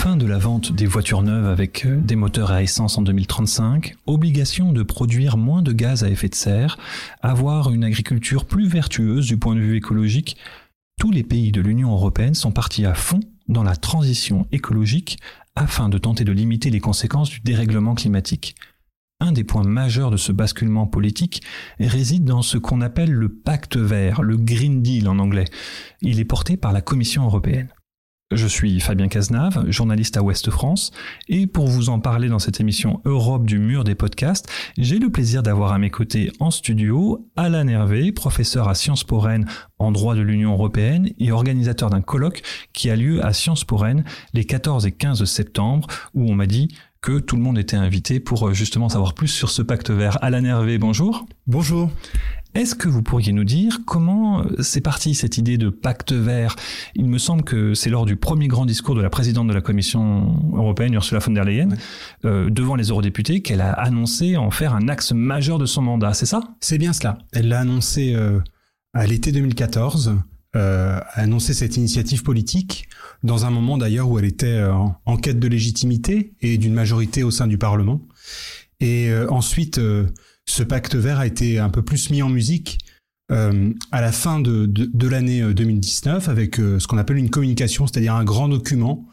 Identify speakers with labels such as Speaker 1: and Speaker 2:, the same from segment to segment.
Speaker 1: Fin de la vente des voitures neuves avec euh, des moteurs à essence en 2035, obligation de produire moins de gaz à effet de serre, avoir une agriculture plus vertueuse du point de vue écologique, tous les pays de l'Union européenne sont partis à fond dans la transition écologique afin de tenter de limiter les conséquences du dérèglement climatique. Un des points majeurs de ce basculement politique réside dans ce qu'on appelle le pacte vert, le Green Deal en anglais. Il est porté par la Commission européenne. Je suis Fabien Cazenave, journaliste à Ouest France, et pour vous en parler dans cette émission Europe du mur des podcasts, j'ai le plaisir d'avoir à mes côtés en studio Alain Hervé, professeur à Sciences Po Rennes en droit de l'Union européenne et organisateur d'un colloque qui a lieu à Sciences Po Rennes les 14 et 15 septembre, où on m'a dit que tout le monde était invité pour euh, justement savoir plus sur ce pacte vert. Alain Hervé, bonjour.
Speaker 2: Bonjour.
Speaker 1: Est-ce que vous pourriez nous dire comment euh, c'est parti cette idée de pacte vert? Il me semble que c'est lors du premier grand discours de la présidente de la Commission européenne, Ursula von der Leyen, euh, devant les eurodéputés, qu'elle a annoncé en faire un axe majeur de son mandat, c'est ça?
Speaker 2: C'est bien cela. Elle l'a annoncé euh, à l'été 2014, euh, a annoncé cette initiative politique dans un moment d'ailleurs où elle était en, en, quête de légitimité et d'une majorité au sein du Parlement. Et ensuite ce pacte vert a été un peu plus mis en musique euh, à la fin de, de, de l'année 2019 euh, avec euh, ce qu'on appelle une communication, c'est-à-dire un grand document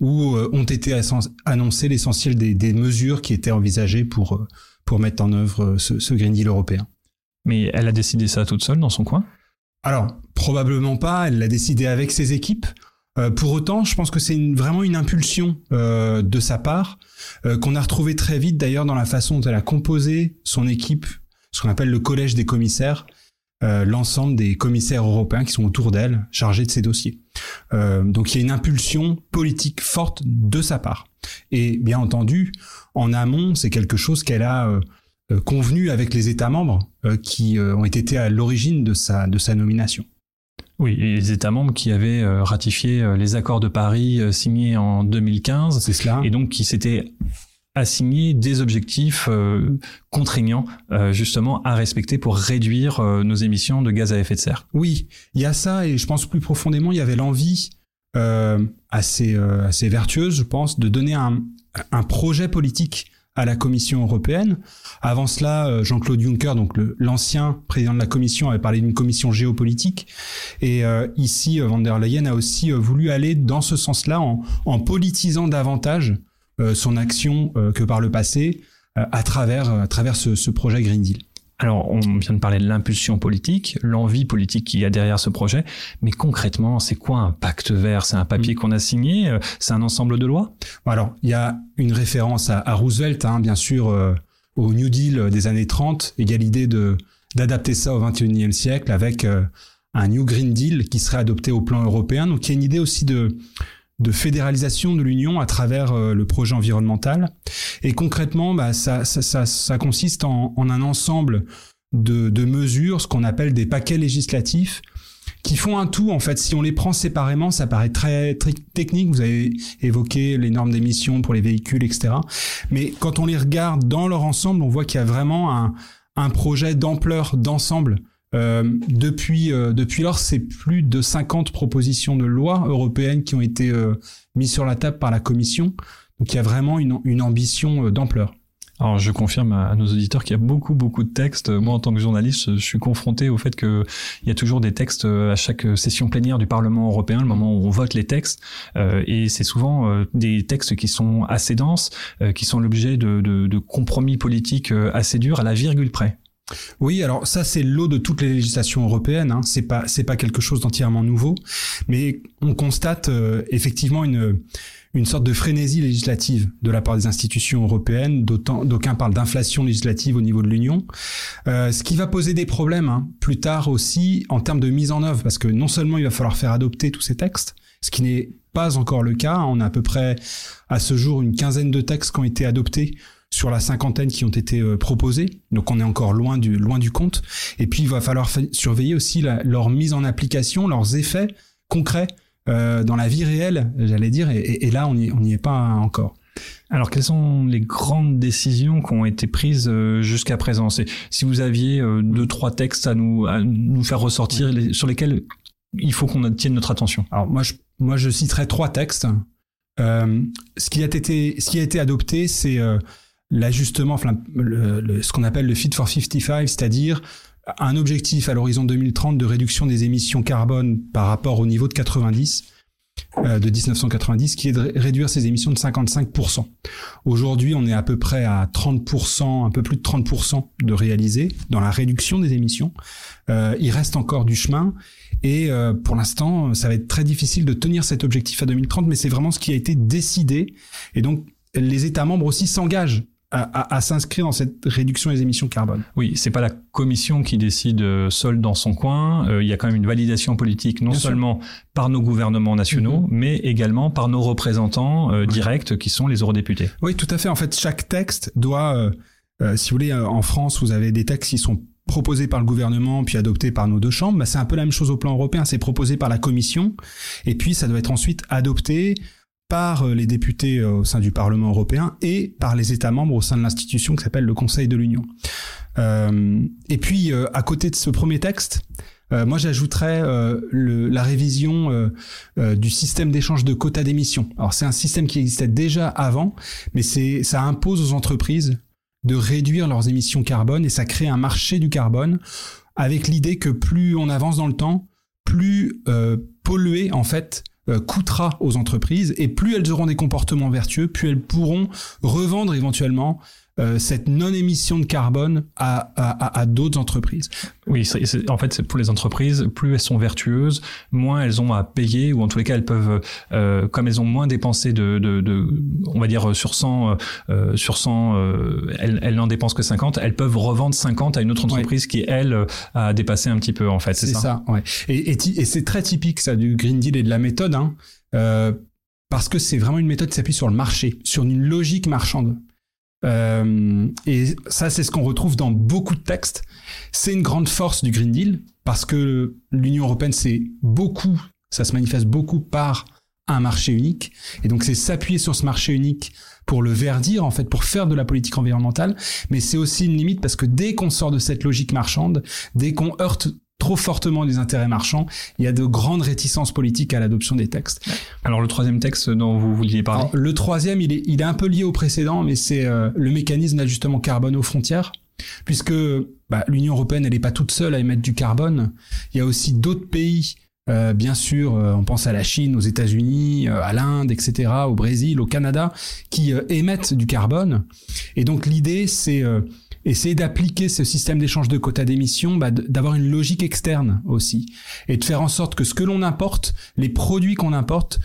Speaker 2: où euh, ont été annoncées l'essentiel des, des, mesures qui étaient envisagées pour, pour mettre en œuvre ce, ce Green Deal européen.
Speaker 1: Mais elle a décidé ça toute seule dans son coin?
Speaker 2: Alors, probablement pas, elle l'a décidé avec ses équipes. Euh, pour autant, je pense que c'est vraiment une impulsion euh, de sa part euh, qu'on a retrouvé très vite d'ailleurs dans la façon dont elle a composé son équipe, ce qu'on appelle le collège des commissaires, l'ensemble des commissaires européens qui sont autour d'elle, chargés de ces dossiers. Donc il y a une impulsion politique forte de sa part. Et bien entendu, en amont, c'est quelque chose qu'elle a convenu avec les États membres qui ont été à l'origine de sa nomination.
Speaker 1: Oui, les États membres qui avaient euh, ratifié euh, les accords de Paris euh, signés en 2015.
Speaker 2: C'est cela.
Speaker 1: Et donc qui s'étaient assignés des objectifs euh, contraignants euh, justement à respecter pour réduire euh, nos émissions de gaz à effet de serre.
Speaker 2: Oui, il y a ça et je pense plus profondément il y avait l'envie assez assez vertueuse, je pense, de donner un, un projet politique à la Commission européenne. Avant cela, euh, Jean-Claude Juncker, donc l'ancien président de la Commission, avait parlé d'une commission géopolitique. Et euh, ici, euh, Van der Leyen a aussi voulu aller dans ce sens-là, en, en, politisant davantage euh, son action euh, que par le passé à travers, à travers ce, ce projet Green Deal.
Speaker 1: Alors, on vient de parler de l'impulsion politique, l'envie politique qu'il y a derrière ce projet, mais concrètement, c'est quoi un pacte vert? C'est un papier mmh. qu'on a signé euh, C'est un ensemble de lois?
Speaker 2: Alors, il y a une référence à, à Roosevelt, hein, bien sûr, euh, au New Deal des années 30. Il y a l'idée de d'adapter ça au 21e siècle avec euh, un New Green Deal qui serait adopté au plan européen. Donc, il y a une idée aussi de de fédéralisation de l'Union à travers euh, le projet environnemental. Et concrètement, bah, ça, ça, ça, ça, consiste en, en, un ensemble de, de mesures, ce qu'on appelle des paquets législatifs, qui font un tout. En fait, si on les prend séparément, ça paraît très, très technique. Vous avez évoqué les normes d'émission pour les véhicules, etc. Mais quand on les regarde dans leur ensemble, on voit qu'il y a vraiment un, un projet d'ampleur, d'ensemble depuis, euh, depuis lors, c'est plus de 50 propositions de loi européennes qui ont été euh, mises sur la table par la Commission. Donc il y a vraiment une, une ambition euh, d'ampleur.
Speaker 1: Alors je confirme à, nos auditeurs qu'il y a beaucoup beaucoup de textes. Moi en tant que journaliste, je suis confronté au fait qu'il y a toujours des textes à chaque session plénière du Parlement européen, le moment où on vote les textes, euh, et c'est souvent euh, des textes qui sont assez denses, euh, qui sont l'objet de, de, de, compromis politiques assez durs à la virgule près.
Speaker 2: Oui, alors ça c'est l'eau de toutes les législations européennes. Hein. C'est pas c'est pas quelque chose d'entièrement nouveau, mais on constate euh, effectivement une une sorte de frénésie législative de la part des institutions européennes. D'aucuns parlent d'inflation législative au niveau de l'Union, euh, ce qui va poser des problèmes hein, plus tard aussi en termes de mise en œuvre, parce que non seulement il va falloir faire adopter tous ces textes, ce qui n'est pas encore le cas. On a à peu près à ce jour une quinzaine de textes qui ont été adoptés sur la cinquantaine qui ont été euh, proposés. Donc on est encore loin du, loin du compte. Et puis il va falloir surveiller aussi la, leur mise en application, leurs effets concrets euh, dans la vie réelle, j'allais dire. Et, et, là, on n'y on est pas encore.
Speaker 1: Alors, quelles sont les grandes décisions qui ont été prises euh, jusqu'à présent? Si vous aviez euh, deux, trois textes à nous, à nous faire ressortir, les, sur lesquels il faut qu'on tienne notre attention.
Speaker 2: Alors, moi, je, moi, je citerai trois textes. ce, qui a été, ce qui a été adopté, c'est l'ajustement, enfin, ce qu'on appelle le Fit for 55, c'est-à-dire un objectif à l'horizon 2030 de réduction des émissions carbone par rapport au niveau de 90 euh, de 1990 qui est de réduire ses émissions de 55%. Aujourd'hui, on est à peu près à 30%, un peu plus de 30% de réaliser dans la réduction des émissions. Euh, il reste encore du chemin et euh, pour l'instant, ça va être très difficile de tenir cet objectif à 2030, mais c'est vraiment ce qui a été décidé et donc les États membres aussi s'engagent à, s'inscrire dans cette réduction des émissions carbone.
Speaker 1: Oui, c'est pas la Commission qui décide euh, seule dans son coin. Euh, il y a quand même une validation politique, non seulement par nos gouvernements nationaux, mm-hmm. mais également par nos représentants euh, directs, qui sont les eurodéputés.
Speaker 2: Oui, tout à fait. En fait, chaque texte doit, si vous voulez, en France, vous avez des textes qui sont proposés par le gouvernement puis adoptés par nos deux chambres. Bah, c'est un peu la même chose au plan européen. C'est proposé par la Commission et puis ça doit être ensuite adopté par euh, les députés euh, au sein du Parlement européen et par les États membres au sein de l'institution qui s'appelle le Conseil de l'Union. Euh, et puis, à côté de ce premier texte, moi, j'ajouterais la révision du système d'échange de quotas d'émissions. Alors, c'est un système qui existait déjà avant, mais ça impose aux entreprises de réduire leurs émissions carbone et ça crée un marché du carbone avec l'idée que plus on avance dans le temps, plus pollué en fait coûtera aux entreprises et plus elles auront des comportements vertueux, plus elles pourront revendre éventuellement euh, cette non-émission de carbone à, à, à d'autres entreprises.
Speaker 1: Oui, en fait, c'est pour les entreprises, plus elles sont vertueuses, moins elles ont à payer, ou en tous les cas, elles peuvent, euh, comme elles ont moins dépensé de, de, de on va dire sur 100, euh, sur 100, euh, elles, elles n'en dépensent que 50, elles peuvent revendre 50 à une autre entreprise qui, elle, a dépassé un petit peu, en fait.
Speaker 2: C'est ça, ça ouais. Et, et, et c'est très typique, ça, du Green Deal et de la méthode, hein, euh, parce que c'est vraiment une méthode qui s'appuie sur le marché, sur une logique marchande. Euh, et ça, c'est ce qu'on retrouve dans beaucoup de textes. C'est une grande force du Green Deal parce que l'Union européenne, c'est beaucoup, ça se manifeste beaucoup par un marché unique. Et donc, c'est s'appuyer sur ce marché unique pour le verdir, en fait, pour faire de la politique environnementale. Mais c'est aussi une limite parce que dès qu'on sort de cette logique marchande, dès qu'on heurte trop fortement les intérêts marchands, il y a de grandes réticences politiques à l'adoption des textes.
Speaker 1: Alors le troisième texte dont vous vouliez parler
Speaker 2: Le troisième, il est, il est un peu lié au précédent, mais c'est euh, le mécanisme d'ajustement carbone aux frontières, puisque bah, l'Union européenne, elle n'est pas toute seule à émettre du carbone. Il y a aussi d'autres pays euh, bien sûr, euh, on pense à la Chine, aux États-Unis, à l'Inde, etc., au Brésil, au Canada, qui émettent du carbone. Et donc l'idée, c'est essayer d'appliquer ce système d'échange de quotas d'émissions, bah, d'avoir une logique externe aussi, et de faire en sorte que ce que l'on importe, les produits qu'on importe,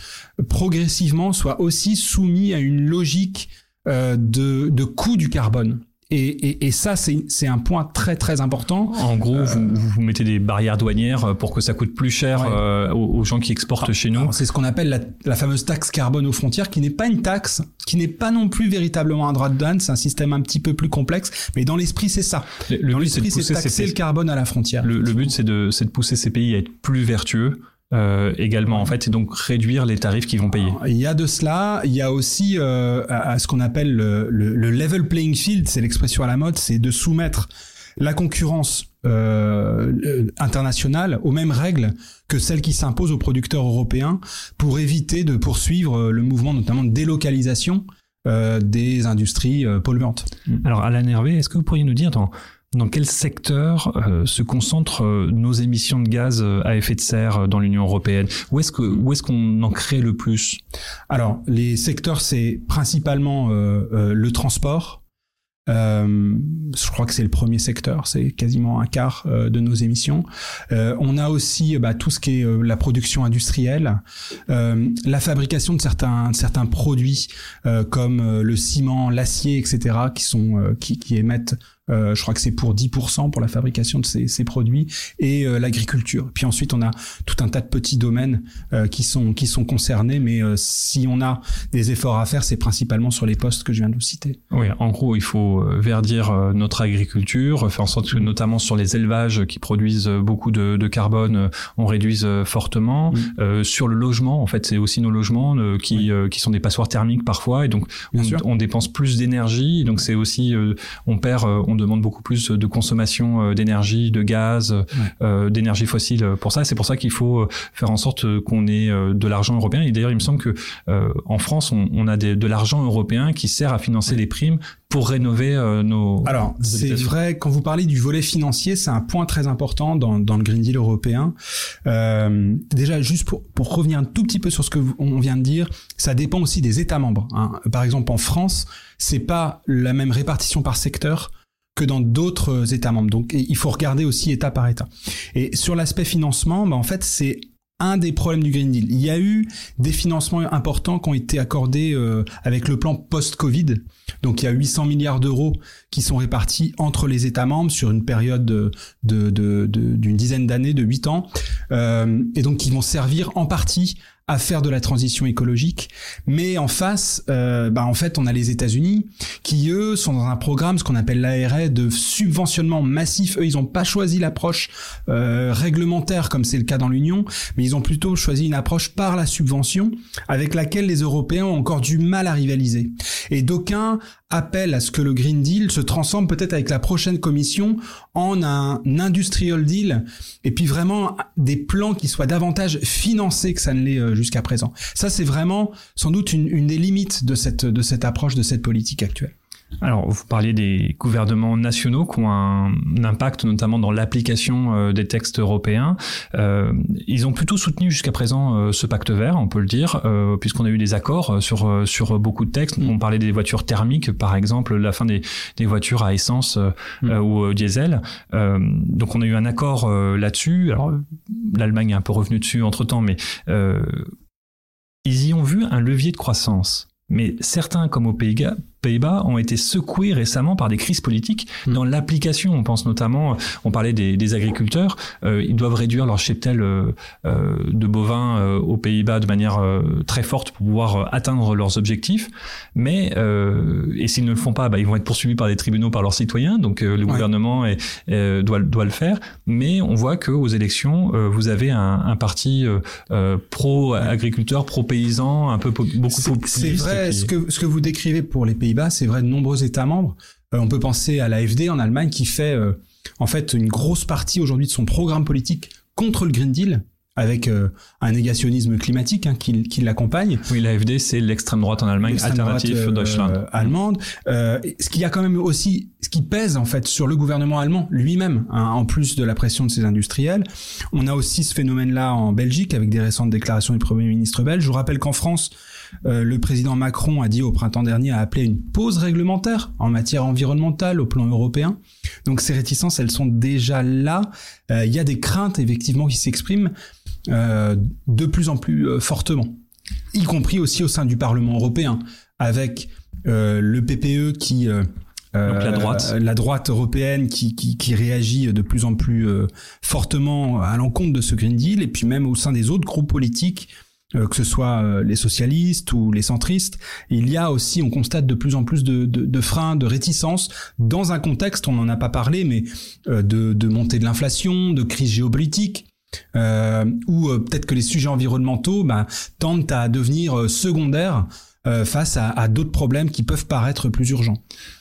Speaker 2: progressivement soient aussi soumis à une logique euh, de, de coût du carbone. Et, et, et, ça, c'est un point très très important.
Speaker 1: En gros, vous, euh, vous, mettez des barrières douanières pour que ça coûte plus cher euh, aux, gens qui exportent chez nous.
Speaker 2: C'est ce qu'on appelle la, la, fameuse taxe carbone aux frontières, qui n'est pas une taxe, qui n'est pas non plus véritablement un droit de douane. C'est un système un petit peu plus complexe, mais dans l'esprit, c'est ça. Le, dans l'esprit, c'est taxer le carbone à la frontière.
Speaker 1: Le, le but, c'est de, de pousser ces pays à être plus vertueux euh, également en fait et donc réduire les tarifs qu'ils vont payer.
Speaker 2: il y a de cela, il y a aussi euh, à, ce qu'on appelle le, le, level playing field, c'est l'expression à la mode, c'est de soumettre la concurrence euh, internationale aux mêmes règles que celles qui s'imposent aux producteurs européens pour éviter de poursuivre le mouvement notamment de délocalisation des industries polluantes.
Speaker 1: Alors Alain Hervé, est-ce que vous pourriez nous dire dans dans quel secteur euh, se concentrent euh, nos émissions de gaz euh, à effet de serre dans l'Union européenne? Où est-ce que où est-ce qu'on en crée le plus?
Speaker 2: Alors, les secteurs, c'est principalement le transport. je crois que c'est le premier secteur, c'est quasiment un quart de nos émissions. on a aussi bah, tout ce qui est la production industrielle, la fabrication de certains certains produits comme le ciment, l'acier, etc., qui sont qui, qui émettent euh, je crois que c'est pour 10% pour la fabrication de ces, ces produits et euh, l'agriculture. Puis ensuite, on a tout un tas de petits domaines euh, qui sont qui sont concernés, mais si on a des efforts à faire, c'est principalement sur les postes que je viens de vous citer.
Speaker 1: Oui, en gros, il faut verdir notre agriculture, faire en sorte que notamment sur les élevages qui produisent beaucoup de, de carbone, on réduise fortement. Mm. sur le logement, en fait, c'est aussi nos logements qui qui sont des passoires thermiques parfois, et donc on, on, dépense plus d'énergie, donc c'est aussi on perd on demande beaucoup plus de consommation d'énergie, de gaz, d'énergie fossile pour ça. C'est pour ça qu'il faut faire en sorte qu'on ait de l'argent européen. Et d'ailleurs, il me semble que en France, on, a de l'argent européen qui sert à financer les primes pour rénover nos.
Speaker 2: Alors, c'est vrai, quand vous parlez du volet financier, c'est un point très important dans, dans le Green Deal européen. Euh, déjà, juste pour, pour revenir un tout petit peu sur ce que on vient de dire, ça dépend aussi des États membres. Hein. Par exemple, en France, c'est pas la même répartition par secteur que dans d'autres États membres. Donc, il faut regarder aussi État par État. Et sur l'aspect financement, bah, en fait, c'est un des problèmes du Green Deal. Il y a eu des financements importants qui ont été accordés euh, avec le plan post-Covid. Donc il y a 800 milliards d'euros qui sont répartis entre les États membres sur une période d'une de, de, de, dizaine d'années, de 8 ans, euh, et donc qui vont servir en partie à faire de la transition écologique. Mais en face, euh, bah en fait, on a les États-Unis qui, eux, sont dans un programme, ce qu'on appelle l'ARE, de subventionnement massif. Eux, ils n'ont pas choisi l'approche euh, réglementaire comme c'est le cas dans l'Union, mais ils ont plutôt choisi une approche par la subvention avec laquelle les Européens ont encore du mal à rivaliser. Et d'aucuns appellent à ce que le Green Deal se transforme peut-être avec la prochaine commission en un industrial deal et puis vraiment des plans qui soient davantage financés que ça ne l'est euh, jusqu'à présent. Ça, c'est vraiment sans doute une, une des limites de cette, de cette approche, de cette politique actuelle.
Speaker 1: Alors, vous parliez des gouvernements nationaux qui ont un, impact notamment dans l'application euh, des textes européens. Euh, ils ont plutôt soutenu jusqu'à présent euh, ce pacte vert, on peut le dire, puisqu'on a eu des accords sur sur beaucoup de textes. Mm. On parlait des voitures thermiques, par exemple, la fin des, des voitures à essence mm. ou diesel. donc, on a eu un accord là-dessus. Alors, l'Allemagne est un peu revenue dessus entre temps, mais ils y ont vu un levier de croissance. Mais certains, comme aux Pays-Bas, Pays-Bas ont été secoués récemment par des crises politiques hmm. dans l'application. On pense notamment, on parlait des, agriculteurs, euh, ils doivent réduire leur cheptel euh, euh, de bovins aux Pays-Bas de manière très forte pour pouvoir atteindre leurs objectifs. Mais et s'ils ne le font pas, bah, ils vont être poursuivis par des tribunaux par leurs citoyens. Donc le gouvernement est, doit, doit le faire. Mais on voit que aux élections, vous avez un, un parti pro-agriculteur, pro-paysan, un peu beaucoup
Speaker 2: populiste. C'est vrai. Ce que ce que vous décrivez pour les pays c'est vrai de nombreux États membres. Euh, on peut penser à l'AFD en Allemagne qui fait euh, en fait une grosse partie aujourd'hui de son programme politique contre le Green Deal avec euh, un négationnisme climatique hein, qui, qui l'accompagne.
Speaker 1: Oui, l'AFD, c'est l'extrême droite en Allemagne, alternative Deutschland.
Speaker 2: allemande. ce qui a quand même aussi, ce qui pèse en fait sur le gouvernement allemand lui-même, hein, en plus de la pression de ses industriels. On a aussi ce phénomène-là en Belgique avec des récentes déclarations du Premier ministre belge. Je vous rappelle qu'en France, euh, le président Macron a dit au printemps dernier, a appelé une pause réglementaire en matière environnementale au plan européen. Donc ces réticences, elles sont déjà là. Euh, il y a des craintes effectivement qui s'expriment euh, de plus en plus fortement, y compris aussi au sein du Parlement européen, avec le PPE qui
Speaker 1: la droite,
Speaker 2: la droite européenne qui, qui, qui, réagit de plus en plus fortement à l'encontre de ce Green Deal, et puis même au sein des autres groupes politiques que ce soit euh, les socialistes ou les centristes, il y a aussi, on constate de plus en plus de, de, de freins, de réticences dans un contexte, on n'en a pas parlé, mais euh, de, de montée de l'inflation, de crise géopolitique. Euh, ou peut-être que les sujets environnementaux bah, tendent à devenir secondaires face à, à d'autres problèmes qui peuvent paraître plus urgents.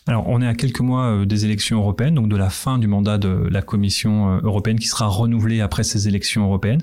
Speaker 1: Alors, on est à quelques mois des élections européennes, donc de la fin du mandat de la Commission européenne qui sera renouvelée après ces élections européennes.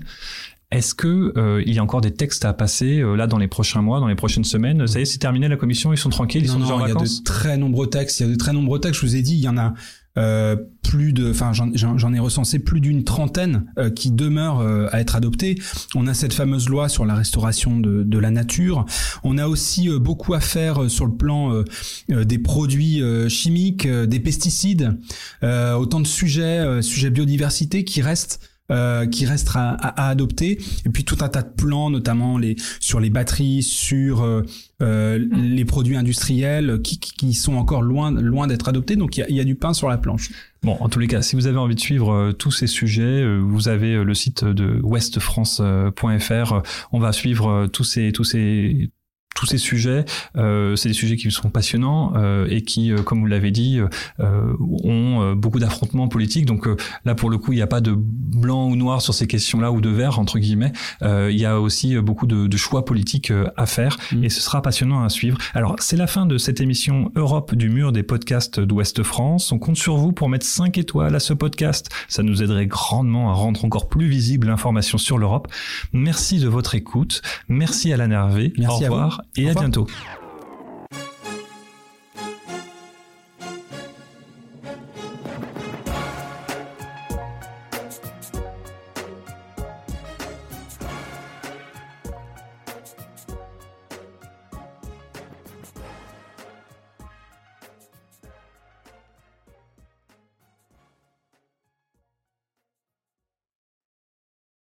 Speaker 1: Est-ce que euh, il y a encore des textes à passer euh, là dans les prochains mois, dans les prochaines semaines? Ça y est, c'est terminé la commission, ils sont tranquilles, ils sont déjà en
Speaker 2: vacances. Il y a de très nombreux textes. Il y a de très nombreux textes. Je vous ai dit, il y en a euh, plus de, enfin j'en ai recensé plus d'une trentaine euh, qui demeurent à être adoptés. On a cette fameuse loi sur la restauration de, de la nature. On a aussi beaucoup à faire sur le plan des produits chimiques, des pesticides, autant de sujets, sujets biodiversité qui restent euh, qui restera à, adopter. Et puis tout un tas de plans, notamment les sur les batteries, sur euh, euh, les produits industriels, qui, qui, sont encore loin loin d'être adoptés. Donc il y y a, du pain sur la planche.
Speaker 1: Bon, en tous les cas, si vous avez envie de suivre tous ces sujets, vous avez le site de westfrance.fr. On va suivre tous ces tous ces tous ces sujets, c'est des sujets qui sont passionnants et qui, comme vous l'avez dit, ont beaucoup d'affrontements politiques. Donc là, pour le coup, il n'y a pas de blanc ou noir sur ces questions-là ou de vert entre guillemets. il y a aussi beaucoup de, de choix politiques à faire mm. et ce sera passionnant à suivre. Alors, c'est la fin de cette émission Europe du mur des podcasts d'Ouest France. On compte sur vous pour mettre 5 étoiles à ce podcast. Ça nous aiderait grandement à rendre encore plus visible l'information sur l'Europe. Merci de votre écoute. Merci à la Hervé.
Speaker 2: Merci
Speaker 1: Au revoir et à bientôt.